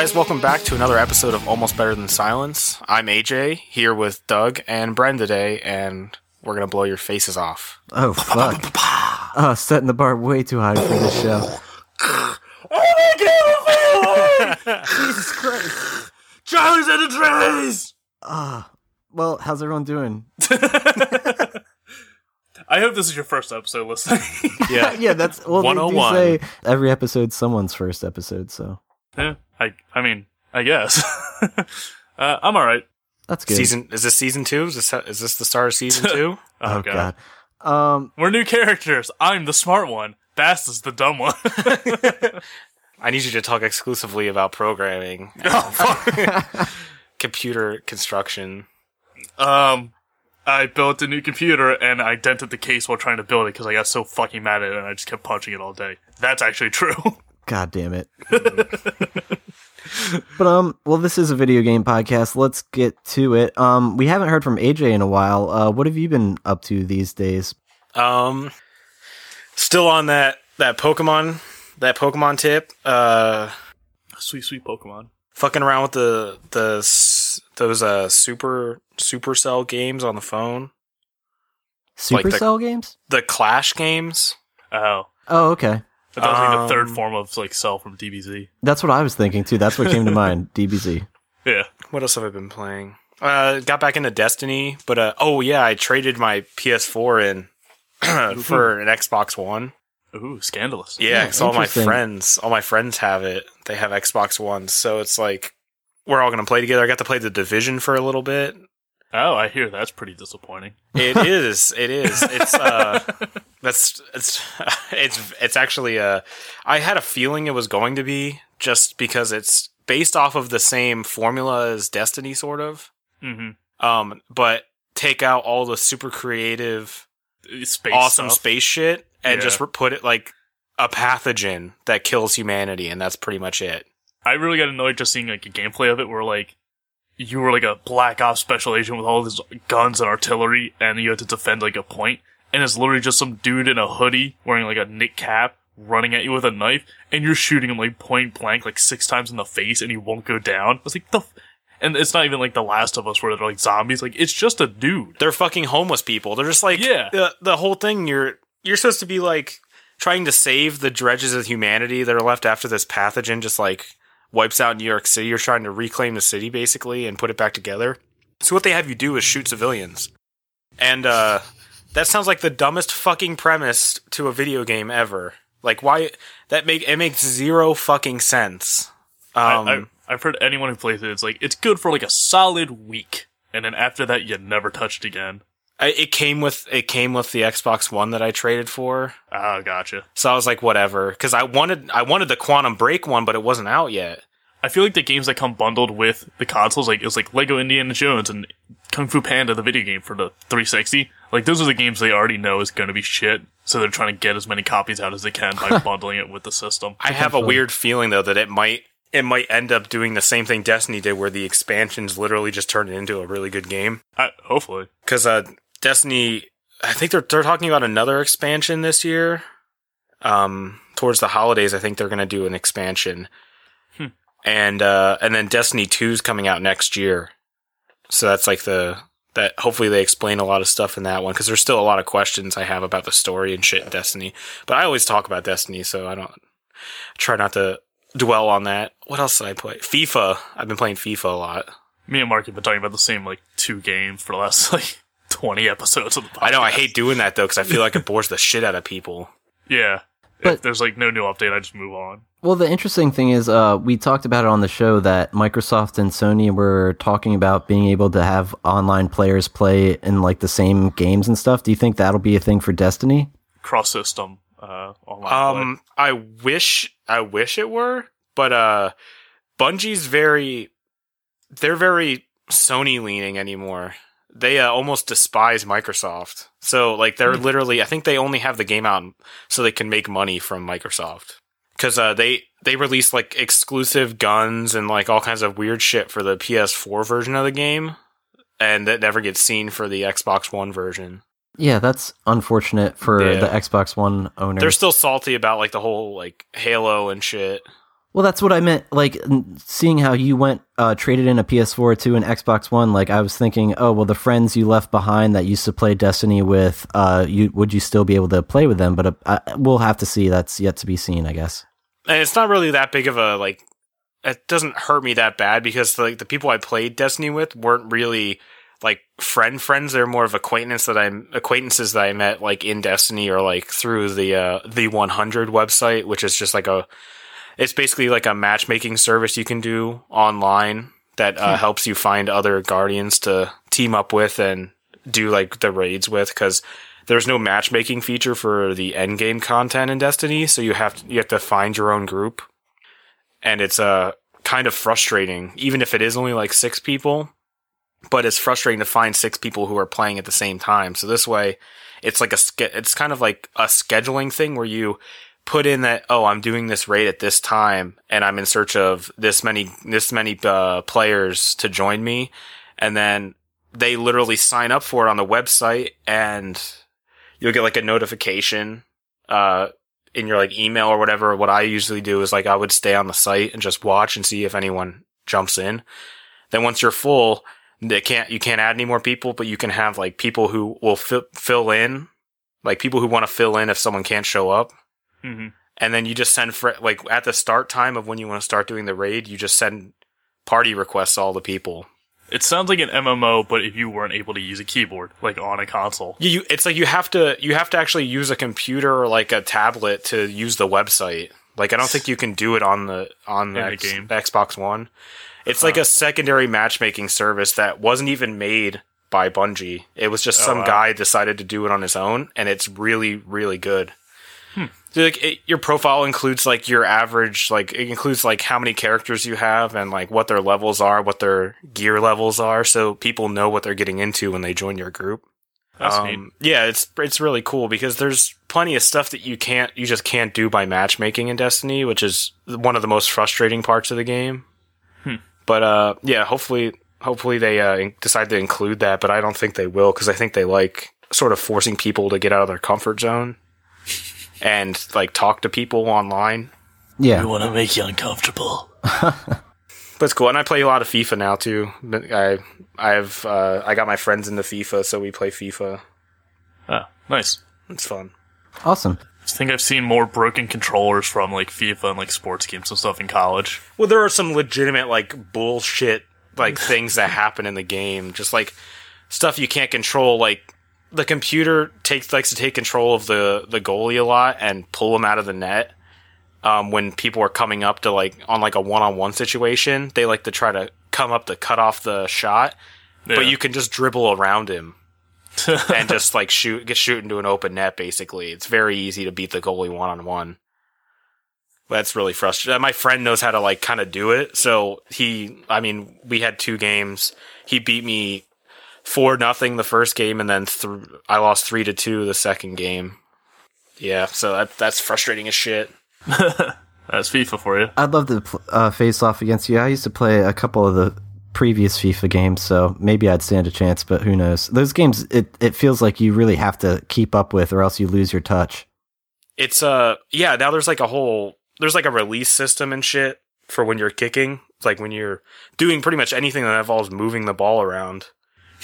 Hey guys, welcome back to another episode of Almost Better Than Silence. I'm AJ here with Doug and Bren today, and we're gonna blow your faces off. Oh fuck! Oh, setting the bar way too high for this show. Oh my god! Jesus Christ! Charlie's at the trays. Ah, well, how's everyone doing? I hope this is your first episode listening. Yeah, yeah, that's well. They do say every episode's someone's first episode, so yeah, I I mean, I guess. uh, I'm all right. that's good. season is this season two? Is this is this the start of season two? Oh, oh god. god. Um, we're new characters. I'm the smart one. Bass is the dumb one. I need you to talk exclusively about programming, oh fuck. computer construction. Um, I built a new computer and I dented the case while trying to build it because I got so fucking mad at it and I just kept punching it all day. That's actually true. God damn it. but um, well, this is a video game podcast. Let's get to it. Um, we haven't heard from AJ in a while. Uh, what have you been up to these days? Um, still on that that Pokemon that Pokemon tip. Uh, sweet, sweet Pokemon. fucking around with the the those uh super Supercell games on the phone. Like the- Supercell games? The Clash games. Oh, Oh, okay. That was like the third Um, form of like cell from DBZ. That's what I was thinking too. That's what came to mind. DBZ. Yeah. What else have I been playing? Uh, got back into Destiny, but uh, oh yeah, I traded my PS4 in for an Xbox One. Ooh, scandalous. Yeah, Yeah, 'cause all my interesting. friends, all my friends have it. They have Xbox Ones, so it's like we're all gonna play together. I got to play the Division for a little bit. Oh, I hear that's pretty disappointing. It is. It is. It's uh that's it's it's it's actually uh I had a feeling it was going to be just because it's based off of the same formula as Destiny sort of. Mm-hmm. Um but take out all the super creative Space awesome stuff. space shit and Yeah. just put it like a pathogen that kills humanity and that's pretty much it. I really got annoyed just seeing like a gameplay of it where like you were like a black ops special agent with all these guns and artillery and you had to defend like a point and it's literally just some dude in a hoodie wearing like a knit cap running at you with a knife and you're shooting him like point blank like six times in the face and he won't go down. It's like the f-? and it's not even like the last of us where they're like zombies like it's just a dude. They're fucking homeless people. They're just like Yeah. the the whole thing you're you're supposed to be like trying to save the dredges of humanity that are left after this pathogen just like wipes out New York City. You're trying to reclaim the city basically and put it back together. So what they have you do is shoot civilians. And uh that sounds like the dumbest fucking premise to a video game ever. Like why that make it makes zero fucking sense. Um I, I, I've heard anyone who plays it, it's like it's good for like a solid week, and then after that, you never touch it again. I, it came with it came with the Xbox One that I traded for. Ah, gotcha. So I was like, whatever, because I wanted I wanted the Quantum Break one, but it wasn't out yet. I feel like the games that come bundled with the consoles, like it was like Lego Indiana Jones and Kung Fu Panda, the video game for the 360. Like those are the games they already know is going to be shit, so they're trying to get as many copies out as they can by bundling it with the system. I have a weird feeling though that it might it might end up doing the same thing Destiny did, where the expansions literally just turned it into a really good game. I, hopefully, Because uh, Destiny, I think they're they're talking about another expansion this year. Um, towards the holidays, I think they're going to do an expansion, Hmm. and uh, and then Destiny Two is coming out next year. So that's like the that hopefully they explain a lot of stuff in that one because there's still a lot of questions I have about the story and shit in Destiny. But I always talk about Destiny, so I don't try not to dwell on that. What else did I play? FIFA. I've been playing FIFA a lot. me and Mark have been talking about the same like two games for the last like 20 episodes of the podcast. I know I hate doing that though because I feel like it bores the shit out of people. Yeah. But- if there's like no new update, I just move on. Well, the interesting thing is, uh, we talked about it on the show that Microsoft and Sony were talking about being able to have online players play in like the same games and stuff. Do you think that'll be a thing for Destiny? Cross system uh, online. play. Um, I wish I wish it were, but uh, Bungie's very they're very Sony leaning anymore. They uh, almost despise Microsoft. So like they're literally, I think they only have the game out so they can make money from Microsoft because uh, they they release like exclusive guns and like all kinds of weird shit for the PS4 version of the game, and that never gets seen for the Xbox One version. Yeah, that's unfortunate for Yeah. the Xbox One owners. They're still salty about like the whole like Halo and shit. Well, that's what I meant. Like seeing how you went uh, traded in a PS4 to an Xbox One. Like I was thinking, oh well, the friends you left behind that used to play Destiny with, uh, you would you still be able to play with them? But uh, I, we'll have to see. That's yet to be seen, I guess. And it's not really that big of a like. It doesn't hurt me that bad because like the people I played Destiny with weren't really like friend friends. They're more of acquaintance that I'm acquaintances that I met like in Destiny or like through the uh, the 100 website, which is just like a. It's basically like a matchmaking service you can do online that uh, helps you find other guardians to team up with and do like the raids with because there's no matchmaking feature for the end game content in Destiny, so you have to, you have to find your own group, and it's uh kind of frustrating, even if it is only like six people. But it's frustrating to find six people who are playing at the same time. So this way, it's like a it's kind of like a scheduling thing where you put in that oh I'm doing this raid at this time and I'm in search of this many this many uh, players to join me, and then they literally sign up for it on the website and you'll get like a notification uh in your like email or whatever. What i usually do is like i would stay on the site and just watch and see if anyone jumps in. Then once you're full they can't you can't add any more people but you can have like people who will fi- fill in like people who want to fill in if someone can't show up hmm and then you just send for like at the start time of when you want to start doing the raid you just send party requests to all the people It sounds like an MMO, but if you weren't able to use a keyboard, like on a console. You, you, it's like you have to you have to actually use a computer or like a tablet to use the website. Like I don't think you can do it on the on the, In the game. Xbox One. It's like a secondary matchmaking service that wasn't even made by Bungie. It was just Oh, some wow. guy decided to do it on his own, and it's really really good. So, like it, your profile includes like your average, like it includes like how many characters you have and like what their levels are, what their gear levels are, so people know what they're getting into when they join your group. That's Um. Yeah, it's it's really cool because there's plenty of stuff that you can't you just can't do by matchmaking in Destiny, which is one of the most frustrating parts of the game. Hmm. But uh, yeah, hopefully hopefully they uh, decide to include that, but I don't think they will because I think they like sort of forcing people to get out of their comfort zone and like talk to people online. Yeah, we want to make you uncomfortable. But it's cool, and I play a lot of FIFA now too. I I've uh, I got my friends into FIFA, so we play FIFA. Ah, nice. It's fun. awesome. I think I've seen more broken controllers from like FIFA and like sports games and stuff in college. Well, there are some legitimate like bullshit like things that happen in the game, just like stuff you can't control. Like the computer takes likes to take control of the the goalie a lot and pull him out of the net. Um, when people are coming up to like on like a one on one situation, they like to try to come up to cut off the shot, but you can just dribble around him and just like shoot get shoot into an open net. Basically, it's very easy to beat the goalie one on one. That's really frustrating. My friend knows how to like kind of do it. So he, I mean, we had two games. He beat me four nothing the first game, and then th- I lost three to two the second game. Yeah, so that that's frustrating as shit. That's FIFA for you. I'd love to pl- uh, face off against you. I used to play a couple of the previous FIFA games, so maybe I'd stand a chance. But who knows? Those games, it it feels like you really have to keep up with, or else you lose your touch. It's uh, yeah. Now there's like a whole there's like a release system and shit for when you're kicking. It's like when you're doing pretty much anything that involves moving the ball around.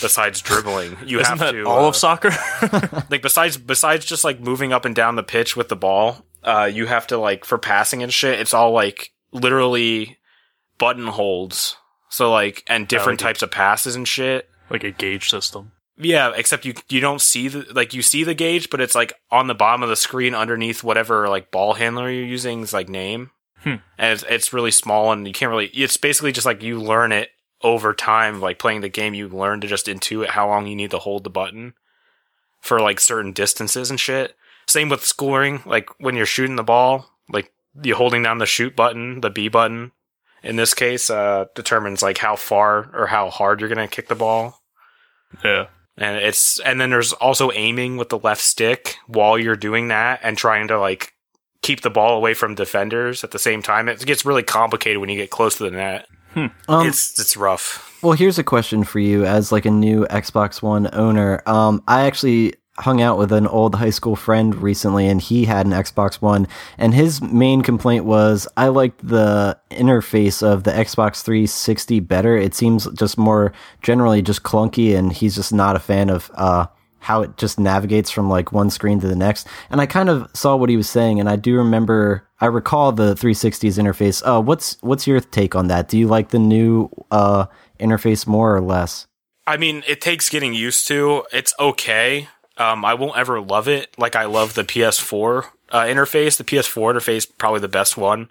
Besides dribbling, you Isn't have to all uh, of soccer? like besides besides just like moving up and down the pitch with the ball, uh, you have to like for passing and shit. It's all like literally button holds. So like and different like a- types of passes and shit. like a gauge system. Yeah, except you you don't see the like you see the gauge, but it's like on the bottom of the screen underneath whatever like ball handler you're using's like name, Hmm. and it's it's really small and you can't really. It's basically just like you learn it over time, like playing the game. You learn to just intuit how long you need to hold the button for like certain distances and shit. Same with scoring, like when you're shooting the ball, like you're holding down the shoot button, the B button. In this case, uh, determines like how far or how hard you're gonna kick the ball Yeah. and it's and then there's also aiming with the left stick while you're doing that and trying to like keep the ball away from defenders at the same time it gets really complicated when you get close to the net Um, it's it's rough Well, here's a question for you as like a new Xbox One owner. Um, I actually hung out with an old high school friend recently, and he had an Xbox One, and his main complaint was, "I liked the interface of the Xbox 360 better. It seems just more generally just clunky, and he's just not a fan of uh, how it just navigates from like one screen to the next." And I kind of saw what he was saying, and I do remember, I recall the 360's interface. Uh, what's what's your take on that? Do you like the new uh, interface more or less? I mean, it takes getting used to. It's okay. Um, I won't ever love it like I love the PS4 uh, interface. The PS4 interface probably the best one.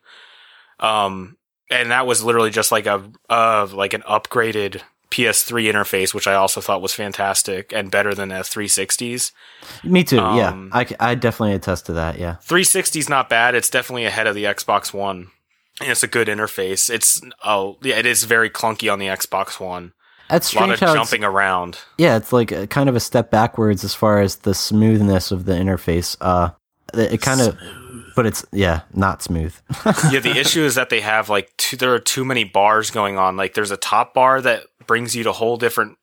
Um, and that was literally just like a uh, like an upgraded PS3 interface, which I also thought was fantastic and better than the 360s. Me too. Um, yeah, I definitely attest to that. Yeah. 360 is not bad. It's definitely ahead of the Xbox One. And it's a good interface. It's oh yeah, it is very clunky on the Xbox One. That's A lot of jumping around. Yeah, it's like a, kind of a step backwards as far as the smoothness of the interface. Uh, it, it kind of, but it's yeah, not smooth. yeah, the issue is that they have like two, there are too many bars going on. Like there's a top bar that brings you to whole different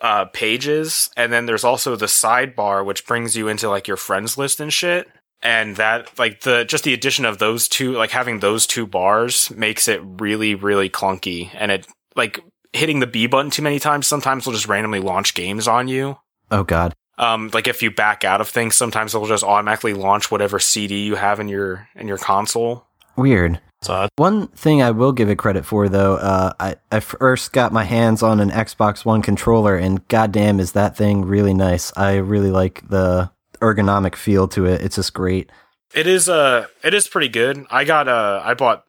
uh, pages, and then there's also the sidebar which brings you into like your friends list and shit. And that like the just the addition of those two, like having those two bars makes it really really clunky, and it like hitting the B button too many times sometimes will just randomly launch games on you. oh God. Um, like if you back out of things, sometimes it'll just automatically launch whatever CD you have in your in your console. Weird. It's odd. One thing I will give it credit for, though, uh, I, I first got my hands on an Xbox One controller, and goddamn, is that thing really nice. I really like the ergonomic feel to it. It's just great. It is uh it is pretty good. I got uh I bought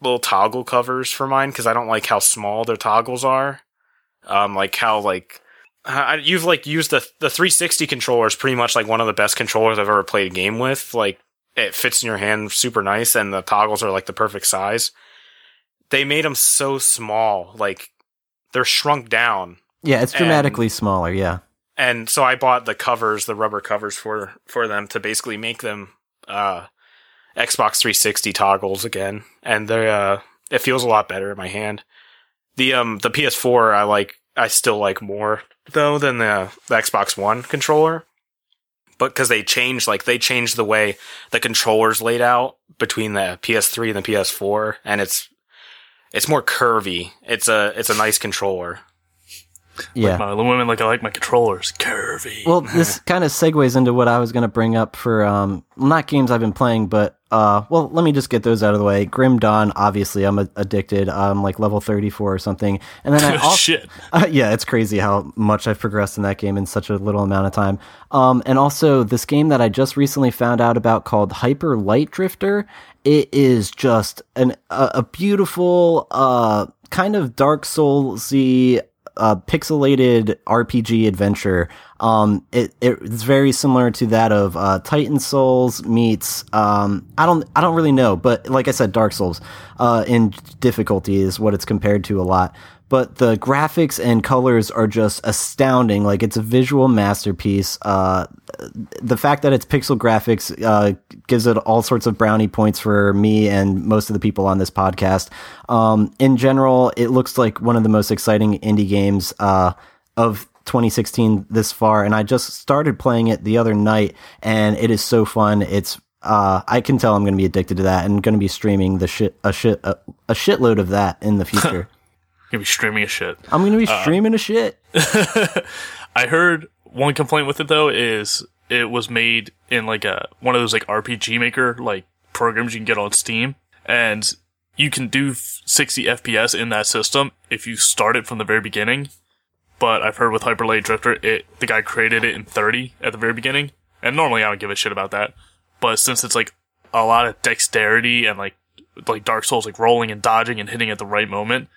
little toggle covers for mine because I don't like how small their toggles are. Um, like how like I, you've like used the the 360 controller is pretty much like one of the best controllers I've ever played a game with. Like it fits in your hand super nice, and the toggles are like the perfect size. They made them so small, like they're shrunk down. Yeah, it's dramatically smaller. Yeah. and so I bought the covers, the rubber covers for for them to basically make them uh, Xbox 360 toggles again, and they uh, it feels a lot better in my hand. The um the PS4 I like I still like more though than the, the Xbox One controller, but because they changed like they changed the way the controllers laid out between the PS3 and the PS4, and it's it's more curvy. It's a it's a nice controller. Yeah. My the women like I like my controllers curvy. Well, this kind of segues into what I was going to bring up for um not games I've been playing, but uh well, let me just get those out of the way. Grim Dawn, obviously, I'm a- addicted. I'm like level 34 or something, and then I also shit. uh, yeah, it's crazy how much I've progressed in that game in such a little amount of time. Um, and also this game that I just recently found out about called Hyper Light Drifter. It is just an a, a beautiful uh kind of Dark Soulsy uh, pixelated RPG adventure. Um, it, it's very similar to that of uh, Titan Souls meets um, I don't I don't really know, but like I said, Dark Souls uh, in difficulty is what it's compared to a lot. But the graphics and colors are just astounding. Like it's a visual masterpiece. Uh, the fact that it's pixel graphics uh, gives it all sorts of brownie points for me and most of the people on this podcast. Um, in general, it looks like one of the most exciting indie games uh, of 2016 this far, and I just started playing it the other night, and it is so fun. It's uh, I can tell I'm going to be addicted to that, and going to be streaming the shit a shit a, a shitload of that in the future. Gonna be streaming a shit. I'm to be uh, streaming a shit. I heard one complaint with it though is it was made in like a one of those like RPG maker like programs you can get on Steam, and you can do 60 FPS in that system if you start it from the very beginning. But I've heard with Hyper Light Drifter, it the guy created it in 30 at the very beginning, and normally I don't give a shit about that. But since it's like a lot of dexterity and like like Dark Souls, like rolling and dodging and hitting at the right moment,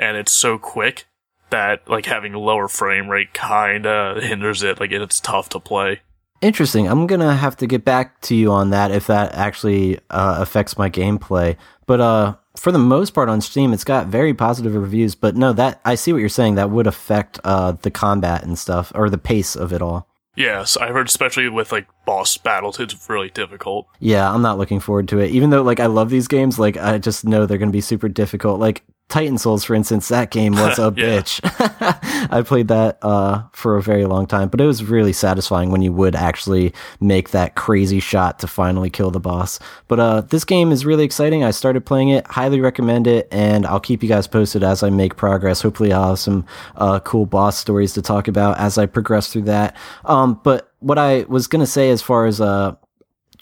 and it's so quick that like having a lower frame rate kinda hinders it. Like it's tough to play. Interesting. I'm gonna have to get back to you on that if that actually uh, affects my gameplay. But uh, for the most part on Steam, it's got very positive reviews. But no, that I see what you're saying. That would affect uh, the combat and stuff, or the pace of it all. Yes, I've heard especially with like boss battles, it's really difficult. Yeah, I'm not looking forward to it. Even though like I love these games, like I just know they're gonna be super difficult. Like Titan Souls, for instance, that game was a bitch. I played that uh, for a very long time, but it was really satisfying when you would actually make that crazy shot to finally kill the boss. But uh, this game is really exciting. I started playing it, highly recommend it, and I'll keep you guys posted as I make progress. Hopefully, I'll have some uh, cool boss stories to talk about as I progress through that. Um, but what I was gonna say as far as uh,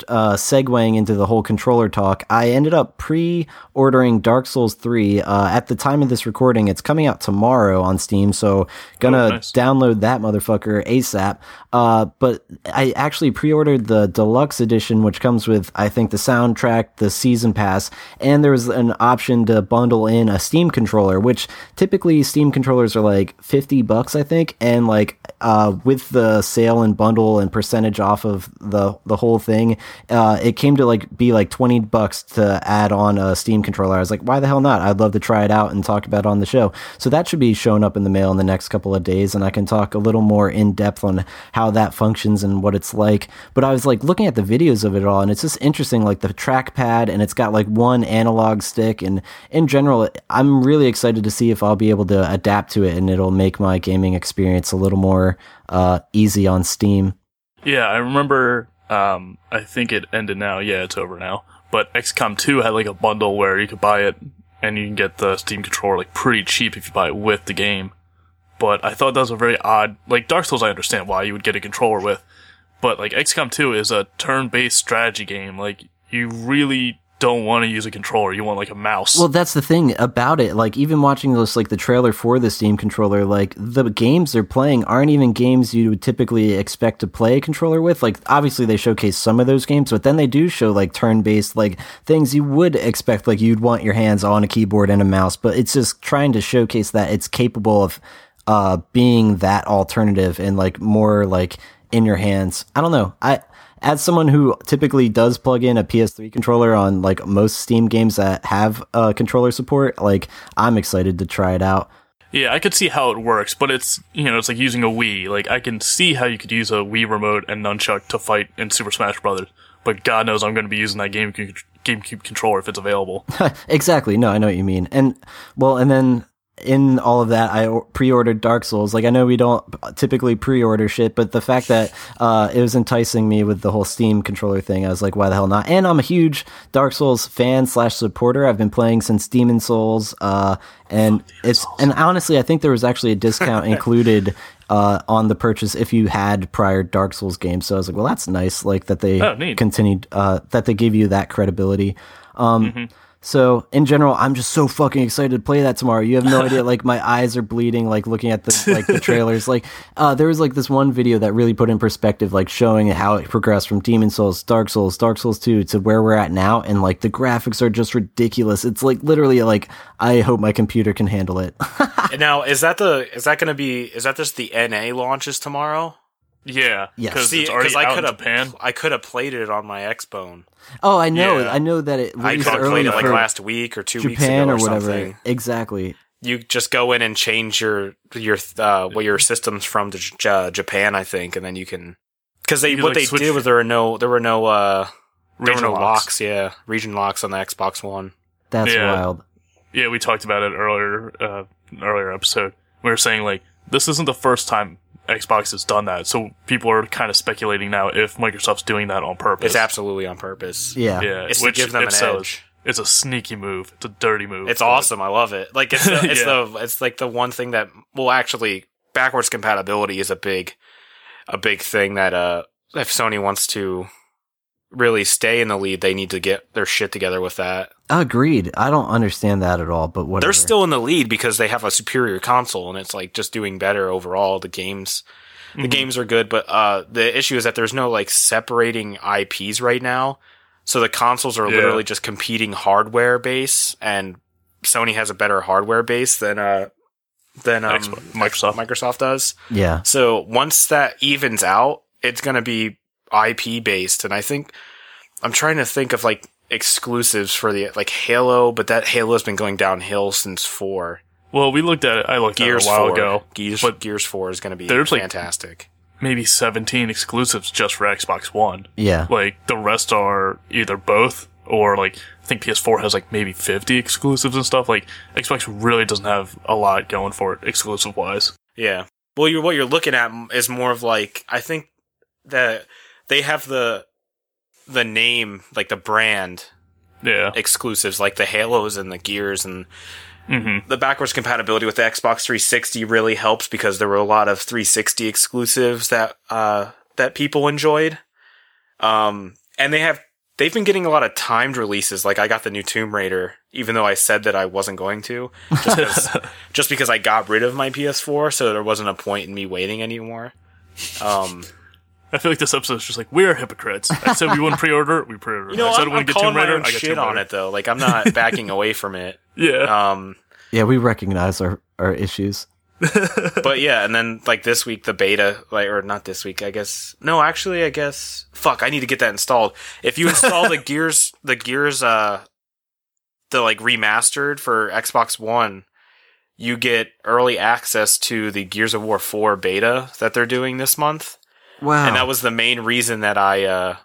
uh, segueing into the whole controller talk, I ended up pre-ordering Dark Souls 3. Uh, at the time of this recording, it's coming out tomorrow on Steam, so gonna Oh, nice. download that motherfucker ASAP. Uh, but I actually pre-ordered the deluxe edition, which comes with, I think, the soundtrack, the season pass, and there was an option to bundle in a Steam controller, which typically Steam controllers are like 50 bucks, I think, and like, uh, with the sale and bundle and percentage off of the, the whole thing, uh, it came to like be like 20 bucks to add on a Steam controller. I was like, why the hell not? I'd love to try it out and talk about it on the show. So that should be showing up in the mail in the next couple of days, and I can talk a little more in depth on how that functions and what it's like. But I was like looking at the videos of it all, and it's just interesting, like the trackpad, and it's got like one analog stick, and in general, I'm really excited to see if I'll be able to adapt to it, and it'll make my gaming experience a little more uh, easy on Steam. Yeah, I remember. Um, I think it ended now. Yeah, it's over now. But XCOM 2 had like a bundle where you could buy it and you can get the Steam controller like pretty cheap if you buy it with the game. But I thought that was a very odd. Like Dark Souls, I understand why you would get a controller with, but like XCOM 2 is a turn-based strategy game. Like you really don't want to use a controller. You want like a mouse. Well, that's the thing about it. Like, even watching those, like the trailer for the Steam controller, like the games they're playing aren't even games you would typically expect to play a controller with. Like, obviously they showcase some of those games, but then they do show like turn-based, like things you would expect, like you'd want your hands on a keyboard and a mouse. But it's just trying to showcase that it's capable of uh, being that alternative and like more like in your hands. I don't know. I as someone who typically does plug in a PS3 controller on like most Steam games that have uh, controller support, like I'm excited to try it out. Yeah, I could see how it works, but it's you know it's like using a Wii. Like I can see how you could use a Wii remote and nunchuck to fight in Super Smash Brothers, but God knows I'm going to be using that GameCube GameCube controller if it's available. exactly. No, I know what you mean. And well, and then in all of that, I pre-ordered Dark Souls. Like I know we don't typically pre-order shit, but the fact that uh, it was enticing me with the whole Steam controller thing, I was like, why the hell not? And I'm a huge Dark Souls fan slash supporter. I've been playing since Demon's Souls, uh, and it's and honestly, I think there was actually a discount included. Uh, on the purchase, if you had prior Dark Souls games, so I was like, "Well, that's nice." Like that they Oh, continued, uh, that they give you that credibility. Um, So in general, I'm just so fucking excited to play that tomorrow. You have no idea. Like my eyes are bleeding, like looking at the like the trailers. Like uh, there was like this one video that really put in perspective, like showing how it progressed from Demon's Souls, Dark Souls, Dark Souls Two to where we're at now, and like the graphics are just ridiculous. It's like literally like I hope my computer can handle it. Now is that the is that going to be is that just the NA launches tomorrow? Yeah, Yes. because See, it's I could have Japan. I could have played it on my Xbone. oh, I know, Yeah. I know that it I released could have played it like last week or two weeks ago or or, whatever. something. Exactly. You just go in and change your your uh what your systems from to J- uh, Japan, I think, and then you can because they You what like, they did was there were no there were no uh there were no locks. locks, yeah, region locks on the Xbox One. That's Yeah. wild. Yeah, we talked about it earlier, uh, earlier episode. We were saying like this isn't the first time Xbox has done that, so people are kind of speculating now if Microsoft's doing that on purpose. It's absolutely on purpose. Yeah. yeah, It's which to give them an so, edge. It's a sneaky move. It's a dirty move. It's but- awesome. I love it. Like it's the, it's Yeah. the it's like the one thing that well actually backwards compatibility is a big a big thing that uh if Sony wants to really stay in the lead, they need to get their shit together with that. Agreed. I don't understand that at all, but whatever. They're still in the lead because they have a superior console and it's like just doing better overall. The games the Mhm. games are good, but uh the issue is that there's no like separating IPs right now. So the consoles are Yeah. literally just competing hardware base and Sony has a better hardware base than uh than um, Microsoft. Microsoft does. yeah. So once that evens out, it's going to be IP based, and I think I'm trying to think of like exclusives for the like Halo, but that Halo's been going downhill since four. Well, we looked at it. I looked Gears at it a while four, ago. Gears, but Gears four is going to be there's, like- fantastic. Maybe 17 exclusives just for Xbox One. Yeah. Like the rest are either both or like I think PS4 has like maybe 50 exclusives and stuff. Like Xbox really doesn't have a lot going for it exclusive wise. Yeah. Well, you're, what you're looking at is more of like I think that they have the the name, like the brand Yeah. exclusives, like the Halos and the Gears, and hmm the backwards compatibility with the Xbox 360 really helps because there were a lot of 360 exclusives that uh, that people enjoyed. Um, and they have they've been getting a lot of timed releases. Like I got the new Tomb Raider, even though I said that I wasn't going to, just just because I got rid of my PS4, so there wasn't a point in me waiting anymore. Um, I feel like this episode is just like we're hypocrites. I said we wouldn't pre-order, we pre-ordered. you know, I said I'm, we I'm wouldn't get calling Tomb my Raider, own I got shit Tomb on it though. Like I'm not backing away from it. Yeah. Um, Yeah, we recognize our, our issues. but yeah, and then like this week the beta, like or not this week, I guess. No, actually, I guess. Fuck, I need to get that installed. If you install the Gears, the Gears, uh, the like remastered for Xbox One, you get early access to the Gears of War Four beta that they're doing this month, Wow. and that was the main reason that I uh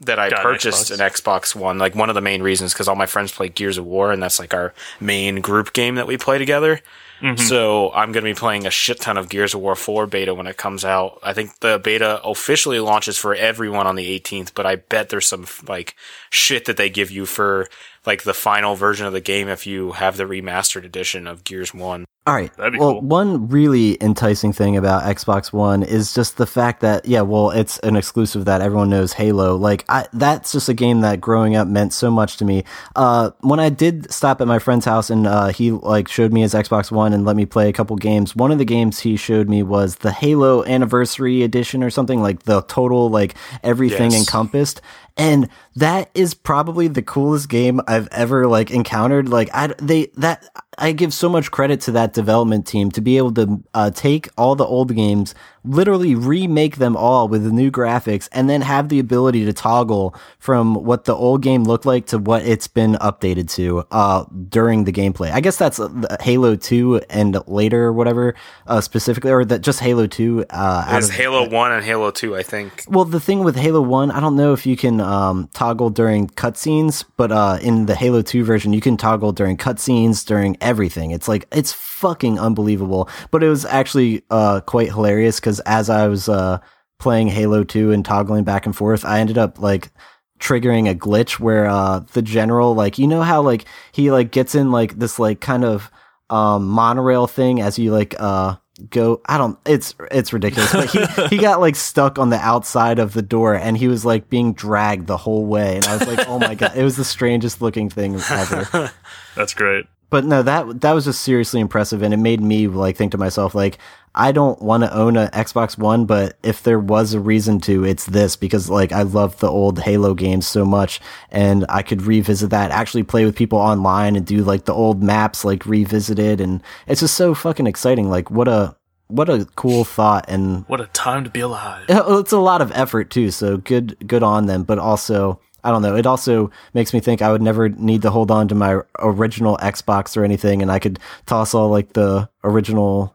that I Got an purchased Xbox. an Xbox One. Like one of the main reasons because all my friends play Gears of War, and that's like our main group game that we play together. Mhm. So I'm going to be playing a shit ton of Gears of War 4 beta when it comes out. I think the beta officially launches for everyone on the 18th, but I bet there's some like shit that they give you for like the final version of the game if you have the remastered edition of Gears 1. All right. Well, cool. one really enticing thing about Xbox One is just the fact that yeah, well, it's an exclusive that everyone knows Halo. Like I, that's just a game that growing up meant so much to me. Uh, when I did stop at my friend's house and uh, he like showed me his Xbox One and let me play a couple games. One of the games he showed me was the Halo Anniversary Edition or something like the total like everything Yes. encompassed and that is probably the coolest game I've ever like encountered. Like I they that I give so much credit to that development team to be able to uh, take all the old games, literally remake them all with the new graphics, and then have the ability to toggle from what the old game looked like to what it's been updated to uh, during the gameplay. I guess that's uh, Halo Two and later, or whatever, uh, specifically, or that just Halo Two. Uh, out There's of- Halo 1 and Halo 2, I think. well, the thing with Halo One, I don't know if you can um, toggle during cutscenes, but uh, in the Halo Two version, you can toggle during cutscenes, during everything. It's like it's fucking unbelievable. But it was actually uh, quite hilarious because as I was uh, playing Halo Two and toggling back and forth, I ended up like triggering a glitch where uh, the general, like you know how like he like gets in like this like kind of um, monorail thing as you like uh go i don't it's it's ridiculous but he he got like stuck on the outside of the door and he was like being dragged the whole way and i was like oh my god it was the strangest looking thing ever That's great. But no that that was just seriously impressive and it made me like think to myself like i don't want to own an xbox one but if there was a reason to it's this because like i love the old halo games so much and i could revisit that actually play with people online and do like the old maps like revisited and it's just so fucking exciting like what a what a cool thought and What a time to be alive. it's a lot of effort too so good good on them but also i don't know it also makes me think i would never need to hold on to my original xbox or anything and i could toss all like the original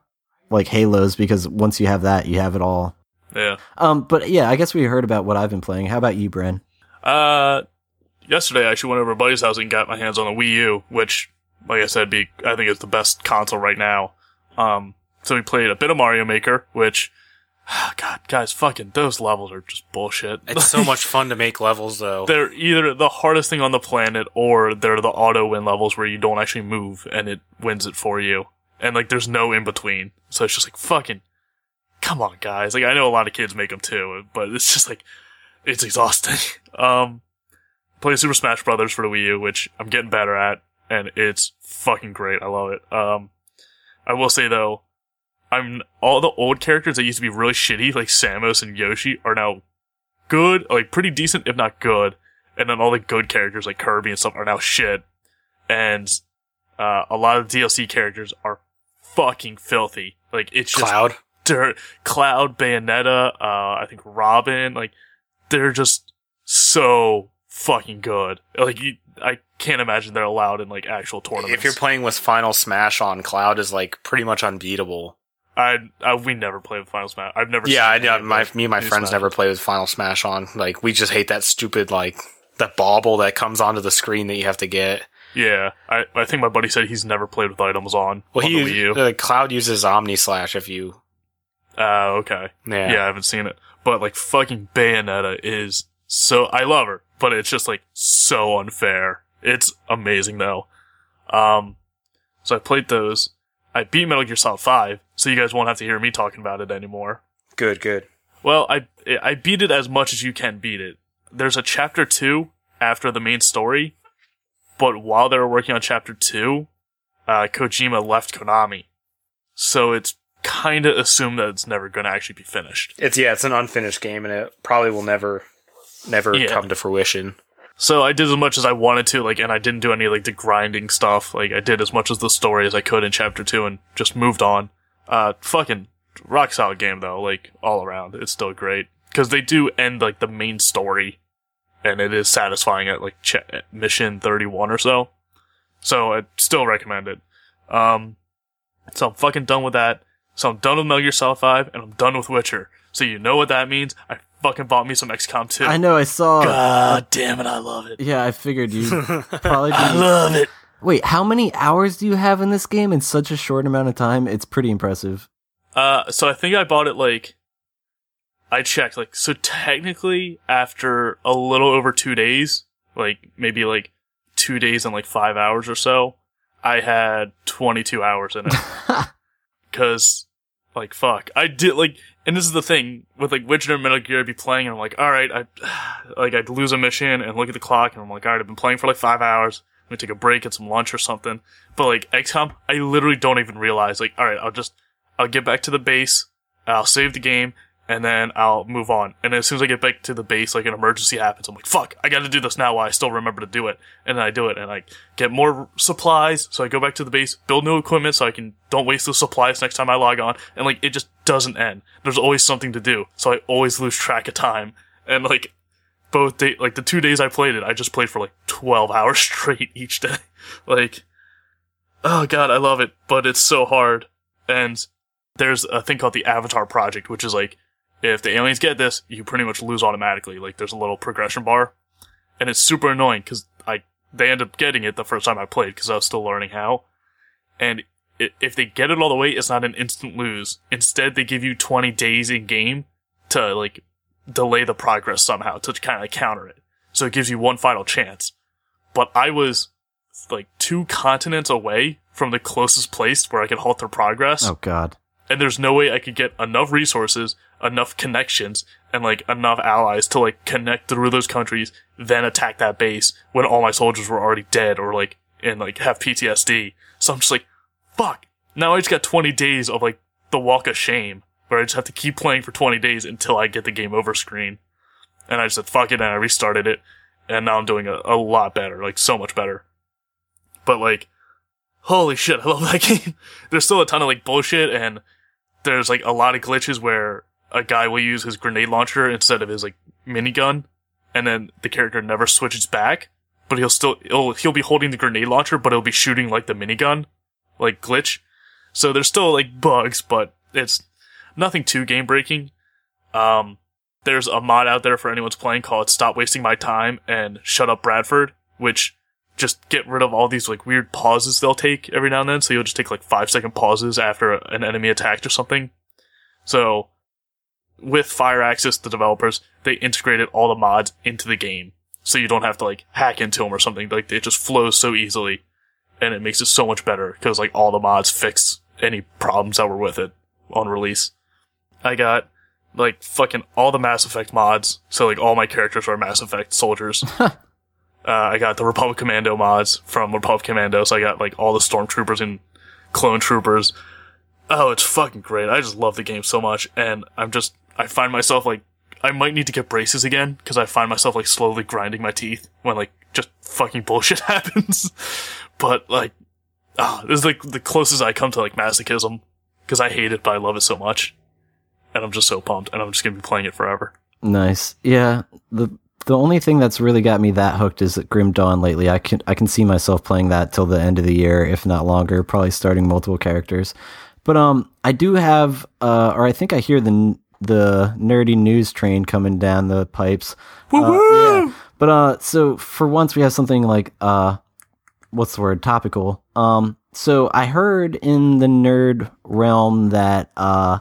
like halos because once you have that you have it all Yeah. um but yeah i guess we heard about what i've been playing how about you bren Uh, yesterday I actually went over to buddy's house and got my hands on a Wii U, which, like I said, be I think is the best console right now. Um, so we played a bit of Mario Maker, which, God, guys, fucking those levels are just bullshit. It's so much fun to make levels though. they're either the hardest thing on the planet or they're the auto win levels where you don't actually move and it wins it for you. And like there's no in between. So it's just like fucking come on guys. Like I know a lot of kids make them too, but it's just like it's exhausting. um play Super Smash Brothers for the Wii U, which I'm getting better at and it's fucking great. I love it. Um I will say though, I'm all the old characters that used to be really shitty, like Samus and Yoshi, are now good, like pretty decent, if not good. And then all the good characters like Kirby and stuff are now shit. And uh, a lot of DLC characters are fucking filthy. Like it's just Cloud. dirt. Cloud, Bayonetta, uh, I think Robin, like they're just so fucking good. Like you, I can't imagine they're allowed in like actual tournaments. If you're playing with Final Smash on Cloud is like pretty much unbeatable. I, I we never play with Final Smash. I've never. Yeah, I know. My me and my friends Smash. never play with Final Smash on. Like we just hate that stupid like that bauble that comes onto the screen that you have to get. Yeah, I, I think my buddy said he's never played with items on. Well, on he the Wii U. the cloud uses Omni Slash if you Uh, okay. yeah. Yeah. I haven't seen it. But like fucking Bayonetta is so I love her, but it's just like so unfair. It's amazing though. Um so I played those. I beat Metal Gear Solid 5, so you guys won't have to hear me talking about it anymore. Good, good. Well, I I beat it as much as you can beat it. There's a chapter 2 after the main story, but while they were working on chapter 2, uh, Kojima left Konami. So it's kind of assumed that it's never going to actually be finished. It's yeah, it's an unfinished game, and it probably will never, never Yeah. come to fruition. So I did as much as I wanted to, like, and I didn't do any like the grinding stuff. Like I did as much as the story as I could in chapter two, and just moved on. Uh, fucking rock solid game though, like all around, it's still great because they do end like the main story, and it is satisfying at like ch- at mission thirty one or so. So I still recommend it. Um, so I'm fucking done with that. So I'm done with Metal Gear Solid Five, and I'm done with Witcher. So you know what that means? I fucking bought me some XCOM 2. I know. I saw. God damn it, I love it. Yeah, I figured you probably. I love it. wait, how many hours do you have in this game in such a short amount of time? It's pretty impressive. Uh, so I think I bought it like I checked like so technically after a little over two days, like maybe like two days and like five hours or so, I had twenty two hours in it. Cause like fuck, I did like, and this is the thing with like Witcher and Metal Gear, I'd be playing and I'm like, all right, I like I'd lose a mission and look at the clock and I'm like, all right, I've been playing for like five hours. I'm gonna take a break and some lunch or something. But like XCOM, I literally don't even realize. Like, all right, I'll just I'll get back to the base, I'll save the game, and then I'll move on. And as soon as I get back to the base, like an emergency happens, I'm like, fuck, I gotta do this now while I still remember to do it. And then I do it, and I get more supplies, so I go back to the base, build new equipment so I can don't waste those supplies next time I log on, and like it just doesn't end. There's always something to do, so I always lose track of time. And like both day like the two days I played it, I just played for like twelve hours straight each day. like Oh god, I love it, but it's so hard. And there's a thing called the Avatar Project, which is like, if the aliens get this, you pretty much lose automatically. Like, there's a little progression bar, and it's super annoying because I they end up getting it the first time I played because I was still learning how. And i if they get it all the way, it's not an instant lose. Instead, they give you 20 days in game to like delay the progress somehow to kind of counter it. So it gives you one final chance. But I was like two continents away from the closest place where I could halt their progress. Oh God. And there's no way I could get enough resources, enough connections, and like enough allies to like connect through those countries, then attack that base when all my soldiers were already dead or like and like have PTSD. So I'm just like, fuck. Now I just got 20 days of like the walk of shame where I just have to keep playing for 20 days until I get the game over screen. And I just said, fuck it, and I restarted it. And now I'm doing a, a lot better, like so much better. But like, holy shit, I love that game. There's still a ton of like bullshit and there's like a lot of glitches where a guy will use his grenade launcher instead of his like minigun and then the character never switches back, but he'll still, he'll, he'll be holding the grenade launcher, but he'll be shooting like the minigun, like glitch. So there's still like bugs, but it's nothing too game breaking. Um, there's a mod out there for anyone's playing called Stop Wasting My Time and Shut Up Bradford, which just get rid of all these like weird pauses they'll take every now and then. So you'll just take like five second pauses after an enemy attacked or something. So with Firaxis, the developers, they integrated all the mods into the game. So you don't have to like hack into them or something. Like it just flows so easily and it makes it so much better because like all the mods fix any problems that were with it on release. I got like fucking all the Mass Effect mods. So like all my characters are Mass Effect soldiers. uh, I got the Republic Commando mods from Republic Commando. So I got like all the stormtroopers and clone troopers. Oh, it's fucking great. I just love the game so much. And I'm just, I find myself like, I might need to get braces again because I find myself like slowly grinding my teeth when like just fucking bullshit happens. but like, ah, this is like the closest I come to like masochism because I hate it, but I love it so much. And I'm just so pumped and I'm just to be playing it forever. Nice. Yeah. The the only thing that's really got me that hooked is Grim Dawn lately. I can I can see myself playing that till the end of the year, if not longer, probably starting multiple characters. But um I do have uh or I think I hear the the nerdy news train coming down the pipes. Uh, yeah. But uh, so for once we have something like uh, what's the word? Topical. Um, so I heard in the nerd realm that uh,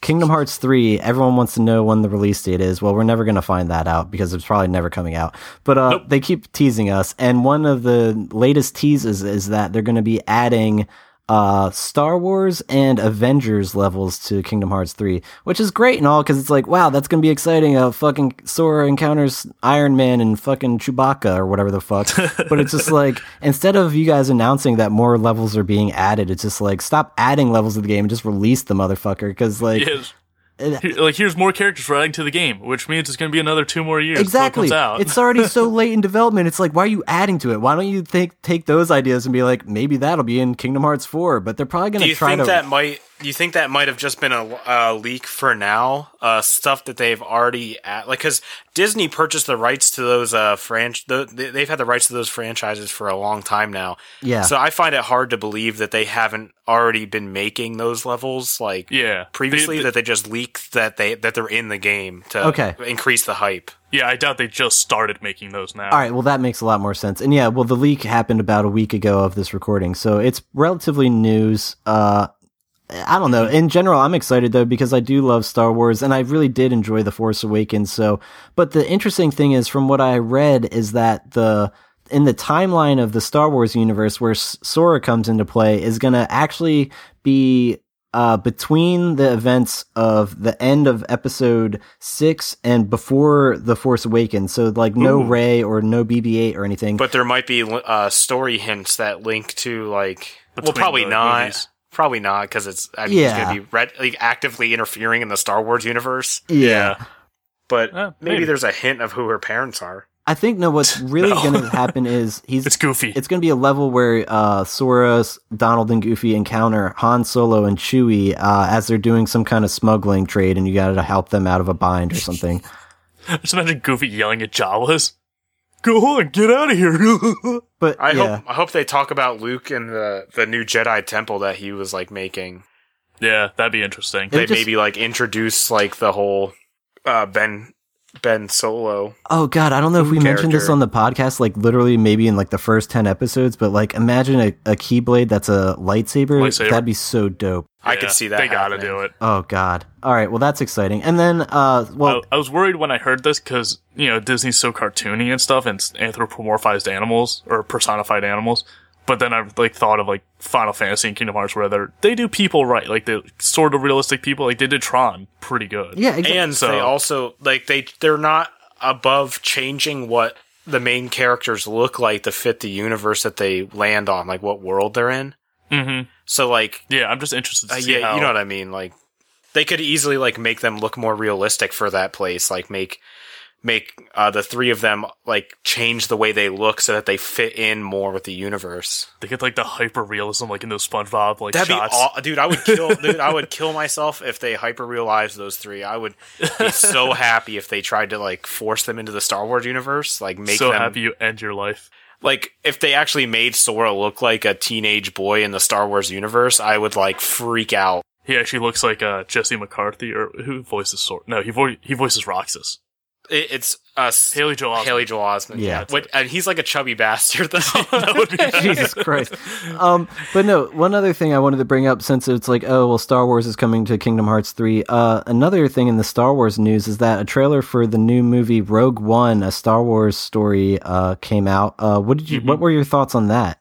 Kingdom Hearts 3, everyone wants to know when the release date is. Well, we're never going to find that out because it's probably never coming out. But uh, Nope. they keep teasing us. And one of the latest teases is that they're going to be adding uh, Star Wars and Avengers levels to Kingdom Hearts 3, which is great and all because it's like, wow, that's going to be exciting. Uh, fucking Sora encounters Iron Man and fucking Chewbacca or whatever the fuck. but it's just like, instead of you guys announcing that more levels are being added, it's just like, stop adding levels to the game and just release the motherfucker because, like, Yes. It- Here- like here's more characters for adding to the game, which means it's going to be another two more years. before it Exactly. comes out. It's already so late in development. It's like, why are you adding to it? Why don't you think take those ideas and be like, maybe that'll be in Kingdom Hearts 4? But they're probably going Do to you try think to. that might? Do you think that might have just been a, a leak for now? Uh, stuff that they've already at like because Disney purchased the rights to those uh franch. The, they- they've had the rights to those franchises for a long time now. yeah. So I find it hard to believe that they haven't already been making those levels like yeah. previously. They- that they just leaked that they that they're in the game to Okay. increase the hype. yeah, I doubt they just started making those now. All right, well, that makes a lot more sense. And yeah, well, the leak happened about a week ago of this recording, so it's relatively news. Uh, I don't know. In general, I'm excited though because I do love Star Wars, and I really did enjoy The Force Awakens. So, but the interesting thing is, from what I read, is that the in the timeline of the Star Wars universe where S- Sora comes into play is going to actually be uh, between the events of the end of episode six and before the Force Awakens. So like no Ooh. Rey or no BB-8 or anything. But there might be uh, story hints that link to like. well, probably not. movies. Probably not because it's. I mean, Yeah. it's going to be red, like, actively interfering in the Star Wars universe. yeah. But Uh, maybe, maybe. there's a hint of who her parents are. I think no. What's really No. going to happen is he's It's goofy. it's going to be a level where uh, Sora, Donald, and Goofy encounter Han Solo and Chewie uh, as they're doing some kind of smuggling trade, and you got to help them out of a bind or something. Just imagine Goofy yelling at Jawas. Go on, get out of here. But I yeah, hope I hope they talk about Luke and the the new Jedi temple that he was like making. yeah, that'd be interesting. It They just- maybe like introduce like the whole uh, Ben Ben Solo. oh god, I don't know if we mentioned this on the podcast, like literally maybe in like the first ten episodes, but like imagine a, a keyblade that's a lightsaber. Lightsaber. That'd be so dope. I could see that. They gotta happening. do it. Oh god. All right, well that's exciting. And then, uh, well, I, I was worried when I heard this because you know Disney's so cartoony and stuff, and anthropomorphized animals or personified animals. But then I like thought of like Final Fantasy and Kingdom Hearts, where they're they do people right, like the sort of realistic people, like they did Tron pretty good. yeah, exactly. And So- they also like they they're not above changing what the main characters look like to fit the universe that they land on, like what world they're in. hmm So like Yeah, I'm just interested to Uh, yeah, how. you know what I mean. Like they could easily like make them look more realistic for that place. Like make make uh, the three of them like change the way they look so that they fit in more with the universe. they get like the hyper realism, like in those SpongeBob like That'd shots. be aw- dude. I would kill, dude. I would kill myself if they hyper realized those three. I would be so happy if they tried to like force them into the Star Wars universe. Like make so them happy you end your life. like if they actually made Sora look like a teenage boy in the Star Wars universe. I would like freak out. He actually looks like uh, Jesse McCartney, or who voices Sora? No, he vo- he voices Roxas. It, it's us. Haley Joel Osment. Haley Joel Osment. Yeah. What, and he's like a chubby bastard though. that would be Jesus Christ. Um, but no, one other thing I wanted to bring up since it's like, oh, well, Star Wars is coming to Kingdom Hearts 3. Uh, another thing in the Star Wars news is that a trailer for the new movie Rogue One, a Star Wars story, uh, came out. Uh, what did you, Mhm. what were your thoughts on that?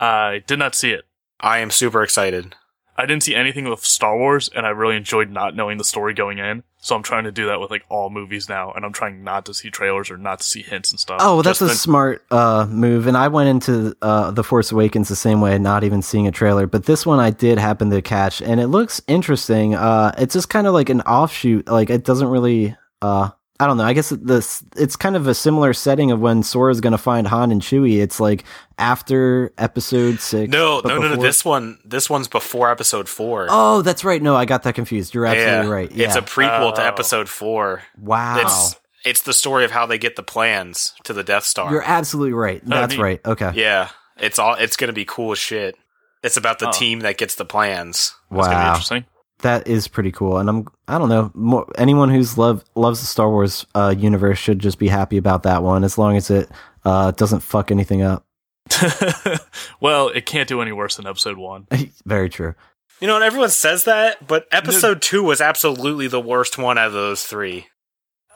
I did not see it. I am super excited. I didn't see anything with Star Wars, and I really enjoyed not knowing the story going in. So I'm trying to do that with like all movies now, and I'm trying not to see trailers or not to see hints and stuff. Oh, that's just a smart uh, move. And I went into uh, The Force Awakens the same way, not even seeing a trailer. But this one I did happen to catch, and it looks interesting. Uh, it's just kind of like an offshoot. Like, it doesn't really. Uh, I don't know. I guess this it's kind of a similar setting of when Sora's going to find Han and Chewie. It's like after episode six. No, but no, no, no. This one, this one's before episode four. Oh, that's right. No, I got that confused. You're absolutely yeah, right. Yeah. It's a prequel to Oh. episode four. wow. It's it's the story of how they get the plans to the Death Star. You're absolutely right. Oh, that's neat. right. Okay. yeah, it's all. It's gonna be cool as shit. It's about the Oh. team that gets the plans. That's gonna be Wow. interesting. That is pretty cool. And I'm I don't know more, anyone who's love loves the Star Wars uh, universe should just be happy about that one as long as it uh, doesn't fuck anything up. well, it can't do any worse than episode one. Very true. You know, and everyone says that, but episode two was absolutely the worst one out of those three.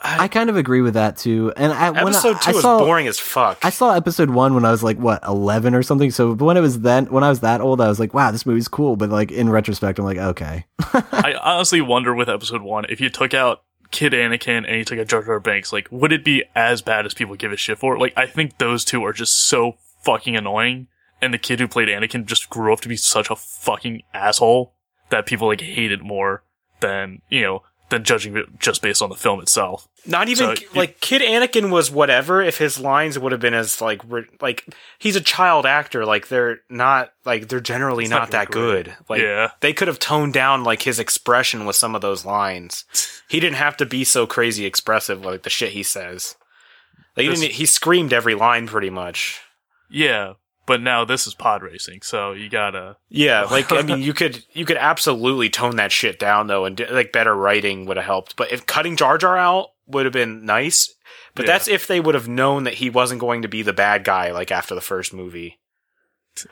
I kind of agree with that too. And I, when Episode I, two I was saw, boring as fuck. I saw episode one when I was like what eleven or something. So when it was then when I was that old, I was like, wow, this movie's cool. But like in retrospect, I'm like, okay, I honestly wonder with episode one if you took out Kid Anakin and you took out Jar Jar Binks, like would it be as bad as people give a shit for? Like I think those two are just so fucking annoying, and the kid who played Anakin just grew up to be such a fucking asshole that people like hate it more than you know than judging it just based on the film itself. Not even So, you- like Kid Anakin was whatever if his lines would have been as like re- like he's a child actor like they're not like they're generally not, not that gonna good. Like yeah, they could have toned down like his expression with some of those lines. He didn't have to be so crazy expressive like the shit he says. Like he, didn't, he screamed every line pretty much. yeah. But now this is pod racing, so you gotta. Yeah, like I mean, you could you could absolutely tone that shit down though, and like better writing would have helped. But if cutting Jar Jar out would have been nice. But Yeah. that's if they would have known that he wasn't going to be the bad guy like after the first movie.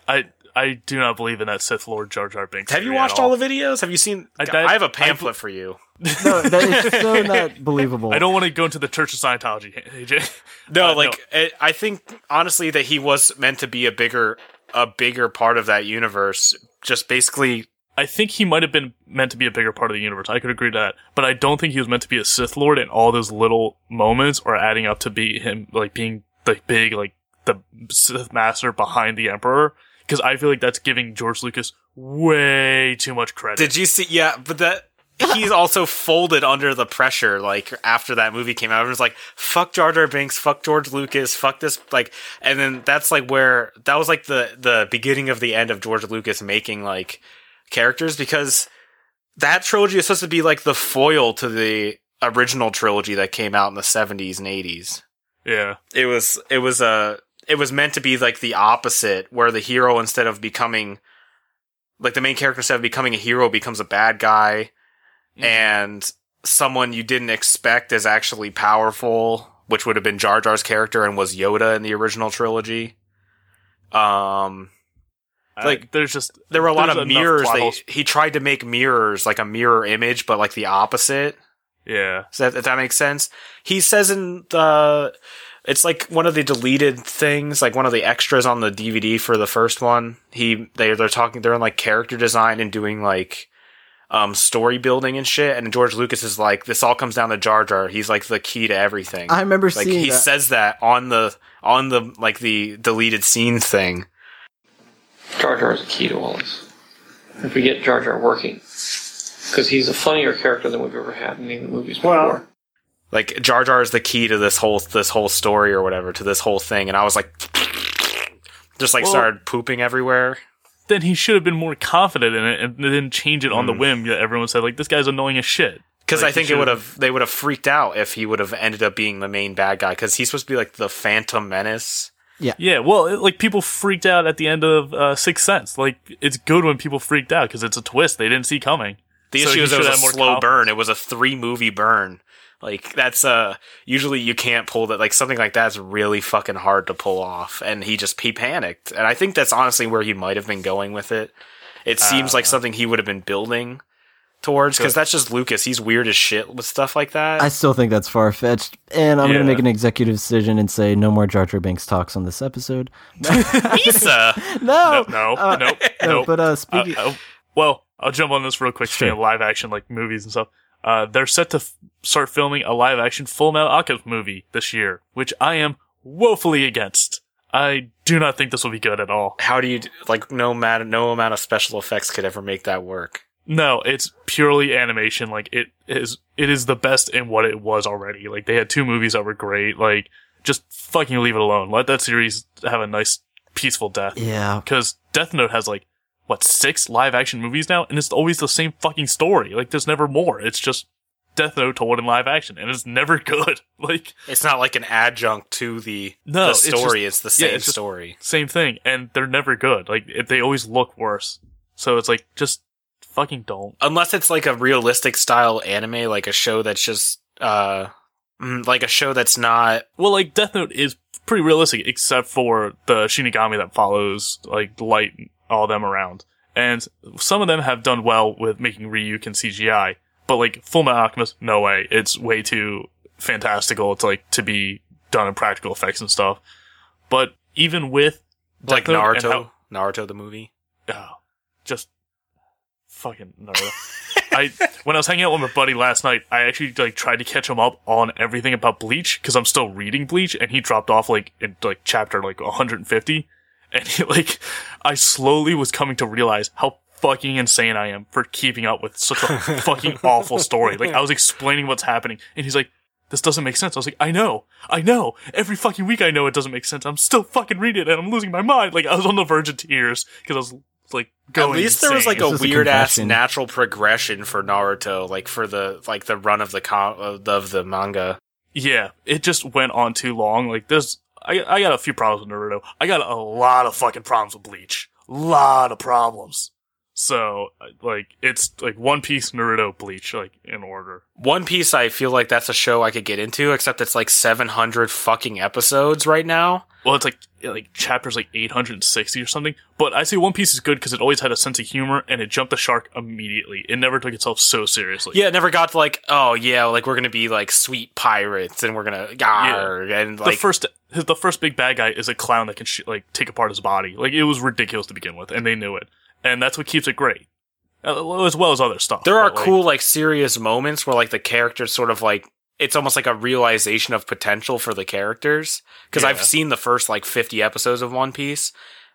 I I do not believe in that Sith Lord Jar Jar Binks. Have you watched all the videos? Have you seen? I- I, have a pamphlet for you. No, that is so not believable. I don't want to go into the Church of Scientology, AJ. No, Uh, like It, I think honestly that he was meant to be a bigger a bigger part of that universe. Just basically, I think he might have been meant to be a bigger part of the universe. I could agree to that, but I don't think he was meant to be a Sith Lord. And all those little moments are adding up to be him, like being the big, like the Sith Master behind the Emperor. Because I feel like that's giving George Lucas way too much credit. did you see? Yeah, but that. He's also folded under the pressure. Like after that movie came out, everyone's like, "Fuck Jar Jar Binks, fuck George Lucas, fuck this." Like, and then that's like where that was like the the beginning of the end of George Lucas making like characters because that trilogy is supposed to be like the foil to the original trilogy that came out in the 70s and 80s. yeah, It was it was a it was meant to be like the opposite where the hero instead of becoming like the main character instead of becoming a hero becomes a bad guy Mhm. and someone you didn't expect is actually powerful, which would have been Jar Jar's character and was Yoda in the original trilogy. Um I- like, there's just there were a lot of mirrors. They, he tried to make mirrors, like a mirror image, but like the opposite. yeah, that, if that makes sense? He says in the, it's like one of the deleted things, like one of the extras on the DVD for the first one. He, they, they're talking, they're in like character design and doing like, um, story building and shit. And George Lucas is like, this all comes down to Jar Jar. He's like the key to everything. I remember like seeing he that. says that on the, on the, like the deleted scenes thing. Jar Jar is the key to all this. If we get Jar Jar working, because he's a funnier character than we've ever had in any of the movies before. Like Jar Jar is the key to this whole, this whole story or whatever, to this whole thing. And I was like, just like Well- started pooping everywhere. Then he should have been more confident in it and then change it on the Mm. whim. Yeah, everyone said like this guy's annoying as shit. Because Like, I think it would should've- have they would have freaked out if he would have ended up being the main bad guy because he's supposed to be like the Phantom Menace. Yeah, yeah. well, it, like people freaked out at the end of uh, Sixth Sense. Like it's good when people freaked out because it's a twist they didn't see coming. The So issue is it was a slow confidence. burn. It was a three movie burn. Like that's uh usually you can't pull that like something like that's really fucking hard to pull off. And he just he panicked. And I think that's honestly where he might have been going with it. It seems like Uh. something he would have been building towards because that's just Lucas. He's weird as shit with stuff like that. I still think that's far fetched, and I'm Yeah. gonna make an executive decision and say no more Jar Jar Binks talks on this episode. Issa. No, No, no, Uh, no, no, no. But uh, Uh, speaking, uh, well, I'll jump on this real quick. Speaking of live action, like movies and stuff, uh, they're set to f- start filming a live action Full Metal Alchemist movie this year, which I am woefully against. I do not think this will be good at all. How do you like no matter no amount of special effects could ever make that work? No, it's purely animation. Like it is, it is the best in what it was already. Like they had two movies that were great. Like just fucking leave it alone. Let that series have a nice, peaceful death. yeah, Because Death Note has like what six live action movies now, and it's always the same fucking story. Like there's never more. It's just Death Note told in live action, and it's never good. Like It's not like an adjunct to the No, the it's story. It's, the yeah, same it's story. same thing, and they're never good. Like it, they always look worse. So it's like just fucking don't. unless it's like a realistic style anime, like a show that's just uh, mm, like a show that's not. Well, like Death Note is pretty realistic, except for the Shinigami that follows like Light, and all them around, and some of them have done well with making Ryuk and CGI, but like Full Metal Alchemist, no way. It's way too fantastical to like to be done in practical effects and stuff. But even with like Death Naruto, how- Naruto the movie. oh, just fucking Naruto. I when I was hanging out with my buddy last night, I actually like tried to catch him up on everything about Bleach because I'm still reading Bleach, and he dropped off like in like chapter like 150, and he, like I slowly was coming to realize how fucking insane I am for keeping up with such a fucking awful story. Like I was explaining what's happening, and he's like. This doesn't make sense. I was like, I know, I know. Every fucking week I know it doesn't make sense. I'm still fucking reading it and I'm losing my mind. Like I was on the verge of tears because I was like going. At least there was like insane. a This is a weird ass natural progression for Naruto, like for the like the run of the com- of the- of the manga. Yeah, it just went on too long. Like there's, I I got a few problems with Naruto. I got a lot of fucking problems with Bleach. Lot of problems. So uh, like it's like One Piece, Naruto, Bleach, like in order. One Piece, I feel like that's a show I could get into, except it's like 700 fucking episodes right now. Well, it's like like chapters like 860 or something. But I say One Piece is good because it always had a sense of humor and it jumped the shark immediately. It never took itself so seriously. Yeah, it never got to like, oh yeah, like we're gonna be like sweet pirates and we're gonna gar and the like first his, the first big bad guy is a clown that can sh- like take apart his body. Like it was ridiculous to begin with, and they knew it, and that's what keeps it great, Uh, as well as other stuff. there are But, like, cool like serious moments where like the characters sort of like it's almost like a realization of potential for the characters because I've seen the first like 50 episodes of One Piece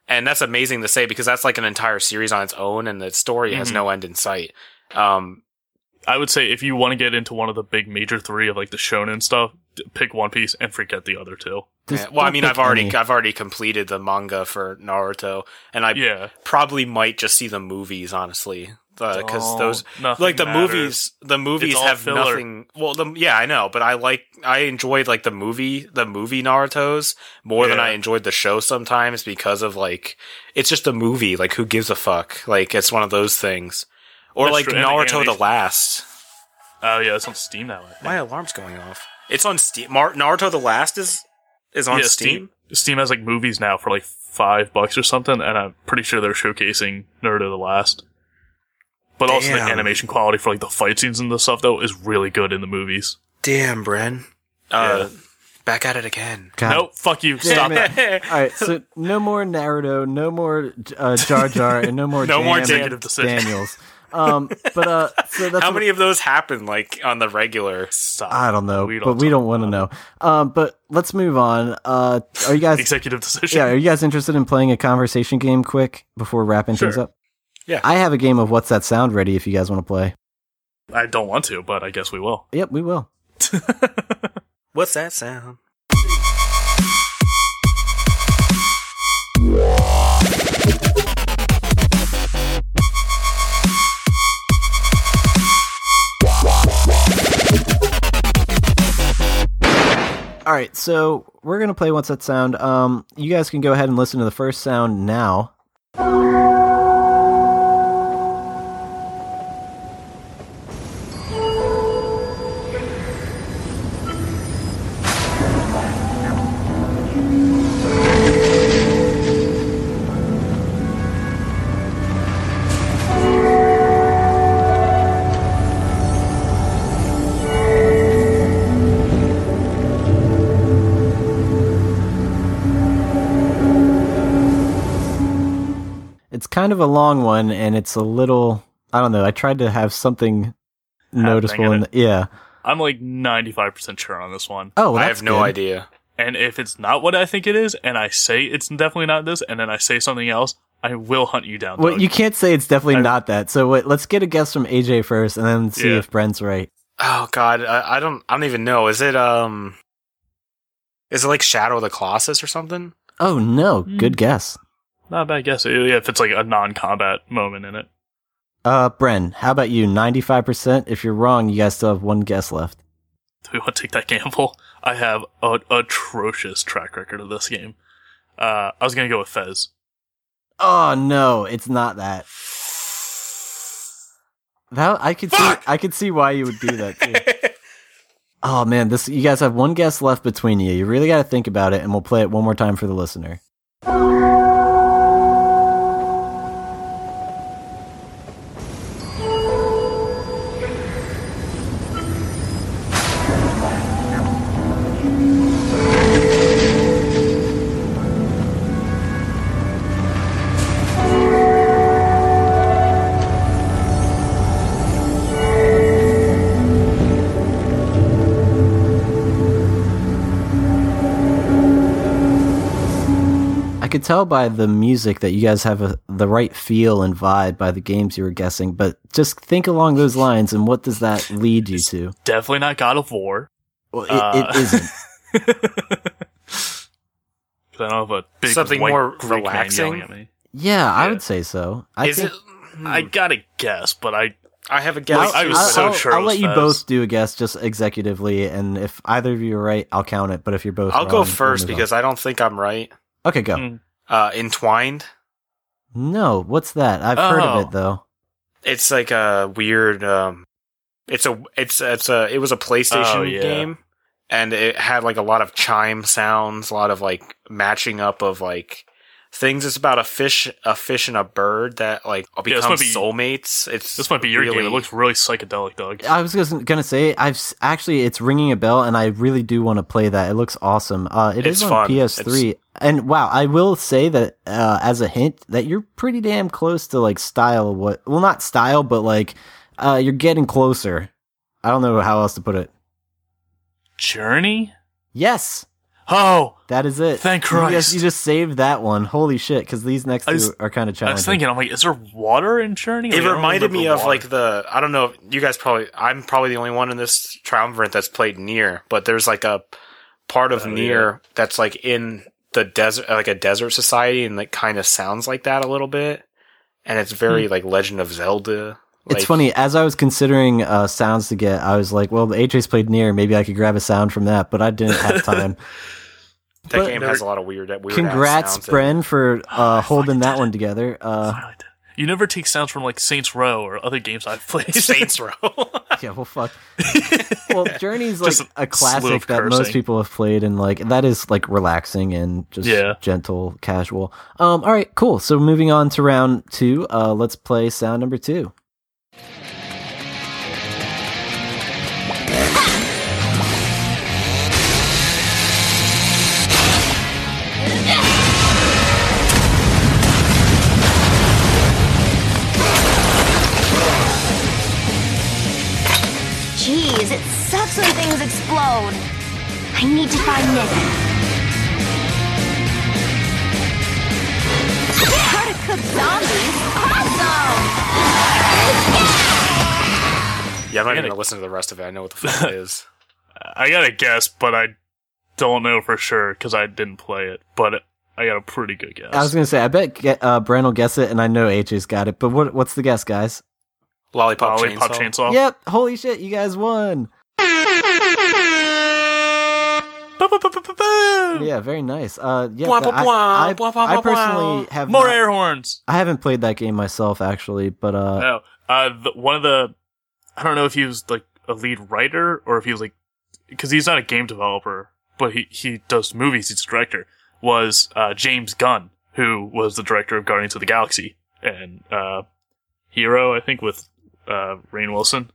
and that's amazing to say because that's like an entire series on its own and the story has Mhm. no end in sight. Um I would say if you want to get into one of the big major three of like the shonen stuff, pick One Piece and forget the other two. Just yeah, well, I mean, I've already any. I've already completed the manga for Naruto, and I Yeah, probably might just see the movies honestly because Don't. Oh, those Nothing like the matters. movies the movies have filler. nothing well the yeah i know but i like i enjoyed like the movie the movie naruto's more than i enjoyed the show sometimes because of like it's just a movie like who gives a fuck like it's one of those things or That's like true, and the naruto the last Oh yeah, it's on Steam now. I my alarm's going off it's on steam Mar- naruto the last is is on yeah, steam Steam has like movies now for like five bucks or something, and I'm pretty sure they're showcasing Naruto the Last. But also the animation quality for like the fight scenes and the stuff though is really good in the movies. damn bren uh Yeah. back at it again God Nope, fuck you. Stop Damn that. All right, so no more Naruto, no more uh, Jar Jar, and no more No more Dan executive decision. Daniels. Um, but uh, so that's how many of those happen like on the regular Stop. I don't know, We don't but we don't want to know. Um, but let's move on. Uh, are you guys? Executive decision. yeah, are you guys interested in playing a conversation game quick before wrapping things up? Yeah. I have a game of What's That Sound ready if you guys want to play. I don't want to, but I guess we will. Yep, we will. what's that sound All right, so we're gonna play What's That Sound. Um, you guys can go ahead and listen to the first sound now. Kind of a long one, and it's a little. I don't know. I tried to have something noticeable in in the, yeah. I'm like 95% sure on this one. Oh, well, i have no good. idea And if it's not what I think it is, and I say it's definitely not this, and then I say something else, I will hunt you down. Well, Doug. you can't say it's definitely I- not that. So wait, let's get a guess from AJ first, and then see Yeah. if Brent's right. Oh God, I, I don't, I don't even know. Is it um, is it like Shadow of the Colossus or something? Oh no, Hmm. good guess. Not a bad guess. Yeah, if it's like a non-combat moment in it. Uh, Bren, how about you? Ninety-five percent. If you're wrong, you guys still have one guess left. Do we want to take that gamble? I have an atrocious track record of this game. Uh, I was gonna go with Fez. Oh no, it's not that. That I could see. I could see why you would do that too. oh man, this you guys have one guess left between you. You really got to think about it, and we'll play it one more time for the listener. Tell by the music that you guys have a, the right feel and vibe by the games you were guessing, but just think along those lines and what does that lead you to? Definitely not God of War. Well, it, Uh, it isn't. 'Cause I don't have a big Something white more Greek relaxing? yelling at me. Yeah, I would say so. I Is think, it? I gotta guess, but I I have a guess. I was I'll, so I'll- sure I'll was let you both do a guess just executively, and if either of you are right, I'll count it. But if you're both, I'll wrong, go first move on. because I don't think I'm right. okay, go. Mm. Uh, Entwined. No, what's that? I've heard of Oh. it though. It's like a weird. Um, it's a. It's it's a. It was a PlayStation Oh, yeah. game, and it had like a lot of chime sounds, a lot of like matching up of like things. It's about a fish, a fish and a bird that like Yeah, this become might be- soulmates. It's this might be your game. It looks really psychedelic, Doug. I was just gonna say I've actually it's ringing a bell, and I really do want to play that. It looks awesome. Uh, it is It's on fun. PS3, and wow, I will say that uh, as a hint that you're pretty damn close to like style. What? Well, not style, but like uh, you're getting closer. I don't know how else to put it. Journey? Yes, Oh, that is it. Thank You just, Christ. you just saved that one. Holy shit! Because these next I two was- are kind of challenging. I challenging. was thinking, I'm like, is there water in Journey? Like, It reminded me of water. like the I don't know if you guys probably I'm probably the only one in this triumvirate that's played NieR, but there's like a part of Oh, NieR that's like in the desert like a desert society and like kind of sounds like that a little bit. And it's very like Legend of Zelda. It's funny as I was considering uh, sounds to get. I was like, well, the AJ's played NieR. Maybe I could grab a sound from that, but I didn't have time. That but- game has a lot of weird weird Congrats, sounds in it. Bren, for uh, holding that one together. Uh, You never take sounds from like Saints Row or other games I've played. Saints Row. yeah, well, fuck. well, Journey's like a a classic of that most people have played, and like that is like relaxing and just Yeah. gentle, casual. Um, all right, cool. So moving on to round two, uh, let's play sound number two. Jeez, it sucks when things explode. I need to find Nick. How to cook zombies? Awesome! yeah, I'm not I even gotta- gonna listen to the rest of it. I know what the fuck it is. I gotta guess, but I don't know for sure because I didn't play it. But I got a pretty good guess. I was gonna say, I bet get, uh, Bren will guess it, and I know AJ's got it. But what what's the guess, guys? Lollipop, Lollipop Chainsaw. Chainsaw. Yep, holy shit, you guys won. Yeah, very nice. Uh, yeah, Blah, th- blah, I, blah, I- blah, blah, I blah, blah. personally have More not- air horns. I haven't played that game myself, actually, but uh, No, uh, the, one of the, I don't know if he was like a lead writer or if he was like, because he's not a game developer, but he he does movies. He's a director. Was uh, James Gunn, who was the director of Guardians of the Galaxy and uh, Hero, I think, with uh, Rainn Wilson.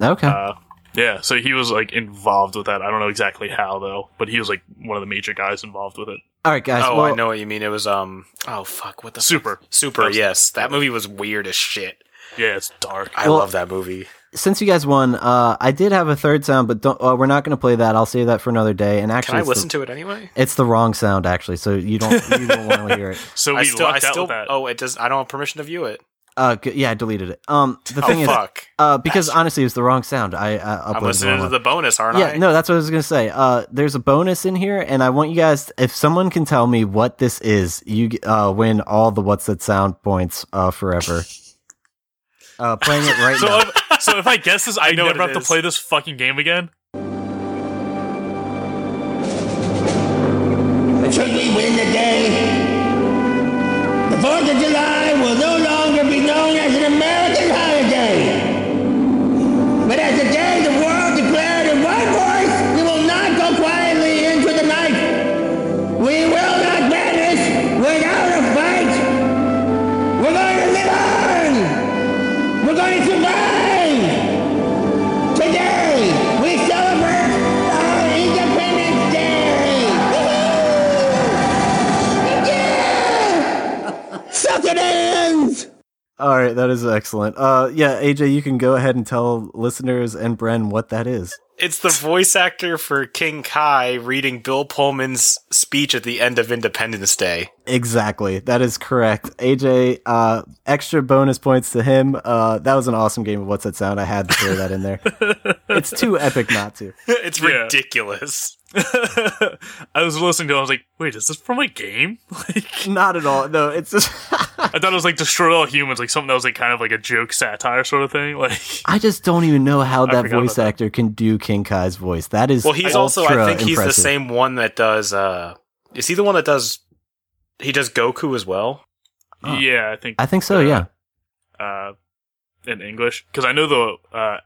okay. Uh, yeah, so he was like involved with that. I don't know exactly how though, but he was like one of the major guys involved with it. All right, guys. Oh, well, I know what you mean. It was um. Oh fuck! What the Super. Super. That was- yes, that movie was weird as shit. Yeah, it's dark. I Well- love that movie. Since you guys won, uh, I did have a third sound, but don't. Uh, we're not going to play that. I'll save that for another day. And actually, Can I it's listen the, to it anyway? It's the wrong sound, actually. So you don't. You don't want to hear it. So we I still, I lucked out still. with that. Oh, it does. I don't have permission to view it. Uh, yeah, I deleted it. Um, the thing oh is, fuck! uh, because honestly, it was the wrong sound. I uh, uploaded I'm the listening wrong to the bonus, aren't Yeah, I? no, that's what I was gonna say. Uh, there's a bonus in here, and I want you guys, if someone can tell me what this is, you uh win all the what's that sound points uh forever. Uh, playing it right So now. if, so if I guess this, I, know never what have it to play this fucking game again. Should we win the day, the 4th of July will no longer be known as an American holiday. But as the day the world declared in one voice, we will not go quietly into the night. We will not vanish without a fight. We're going to live on. We're going to survive. Today, we celebrate our Independence Day. Woo-hoo! Yeah! Suck it! Right, that is excellent. Uh, yeah, AJ, you can go ahead and tell listeners and Bren what that is. It's the voice actor for King Kai reading Bill Pullman's speech at the end of Independence Day. Exactly, that is correct. AJ, uh, extra bonus points to him. Uh, that was an awesome game of What's That Sound. I had to throw that in there. it's too epic not to. it's Yeah. ridiculous. I was listening to it, I was like, wait, is this from a game? Like, Not at all. No, it's just. I thought it was like Destroy All Humans, like something that was like kind of like a joke satire sort of thing. Like, I just don't even know how that voice about that. actor can do King Kai's voice. That is Well, he's also, I ultra think he's the same one that does, uh, is he the one that does, he does Goku as well? Huh. yeah, I think I think so. Yeah. uh, in English because I know the uh,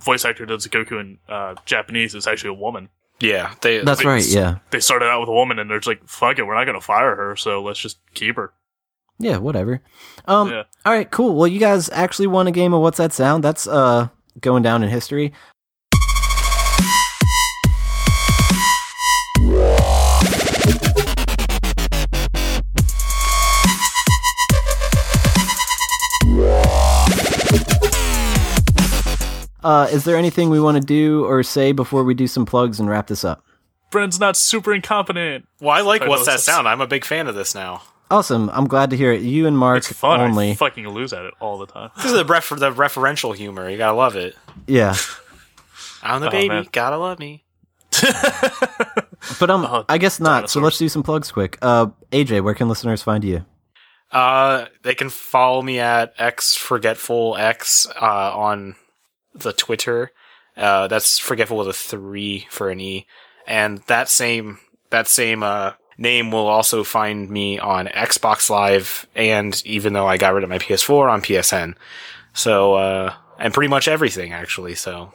voice actor that does Goku in uh, Japanese is actually a woman. Yeah, they, That's they- right. Yeah. They started out with a woman, and they're just like, "Fuck it, we're not gonna fire her, so let's just keep her." Yeah. Whatever. Um. Yeah. All right. Cool. Well, you guys actually won a game of What's That Sound? That's uh going down in history. Uh, is there anything we want to do or say before we do some plugs and wrap this up? Bren's not super incompetent. well, I like I What's That Sound? I'm a big fan of this now. Awesome. I'm glad to hear it. You and Mark It's fun. only. I fucking lose at it all the time. This is the, refer- the referential humor. You gotta love it. yeah. I'm the Oh, baby, man. gotta love me. But um, Oh, I guess not. So let's do some plugs quick. Uh, AJ, where can listeners find you? Uh, they can follow me at x forgetful x uh, on the Twitter. Uh, that's forgetful with a three for an e, and that same that same uh name will also find me on Xbox Live, and even though I got rid of my PS4 on PSN, so uh, and pretty much everything actually. So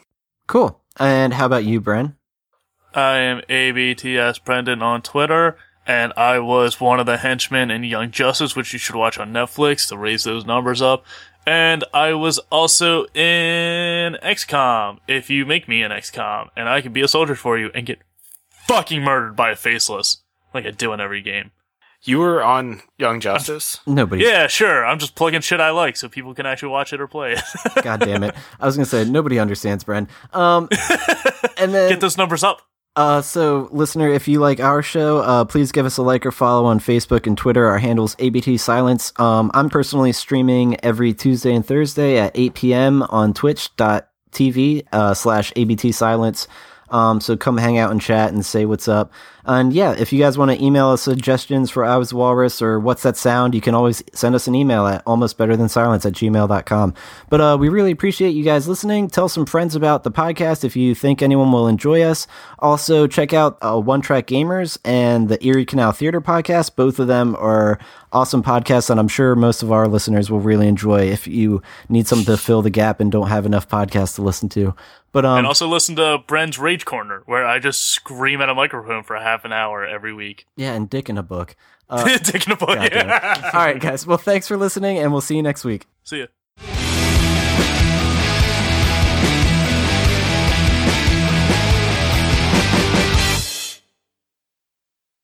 Cool. And how about you, Bren? I am ABTS Brendan on Twitter, and I was one of the henchmen in Young Justice, which you should watch on Netflix to raise those numbers up. And I was also in XCOM, if you make me an XCOM, and I can be a soldier for you and get fucking murdered by a faceless, like I do in every game. you were on Young Justice. Nobody. Yeah, sure, I'm just plugging shit I like so people can actually watch it or play it. God damn it. I was gonna say nobody understands Bren. Um, and then get those numbers up. Uh, so, listener, if you like our show, uh, please give us a like or follow on Facebook and Twitter. Our handle's ABT Silence. Um, I'm personally streaming every Tuesday and Thursday at 8 p.m. on twitch.tv uh, slash ABT Silence. Um, so come hang out and chat and say what's up. And yeah, if you guys want to email us suggestions for I Was Walrus or What's That Sound, you can always send us an email at almostbetterthansilence at gmail.com. But uh, we really appreciate you guys listening. Tell some friends about the podcast if you think anyone will enjoy us. Also, check out uh, One Track Gamers and the Erie Canal Theater podcast. Both of them are awesome podcasts, and I'm sure most of our listeners will really enjoy if you need something to fill the gap and don't have enough podcasts to listen to. But um, And also listen to Bren's Rage Corner, where I just scream at a microphone for a half an hour every week. yeah, and Dick in a book. Uh, Taking a book. God damn it. Yeah. All right, guys. Well, thanks for listening, and we'll see you next week. See ya.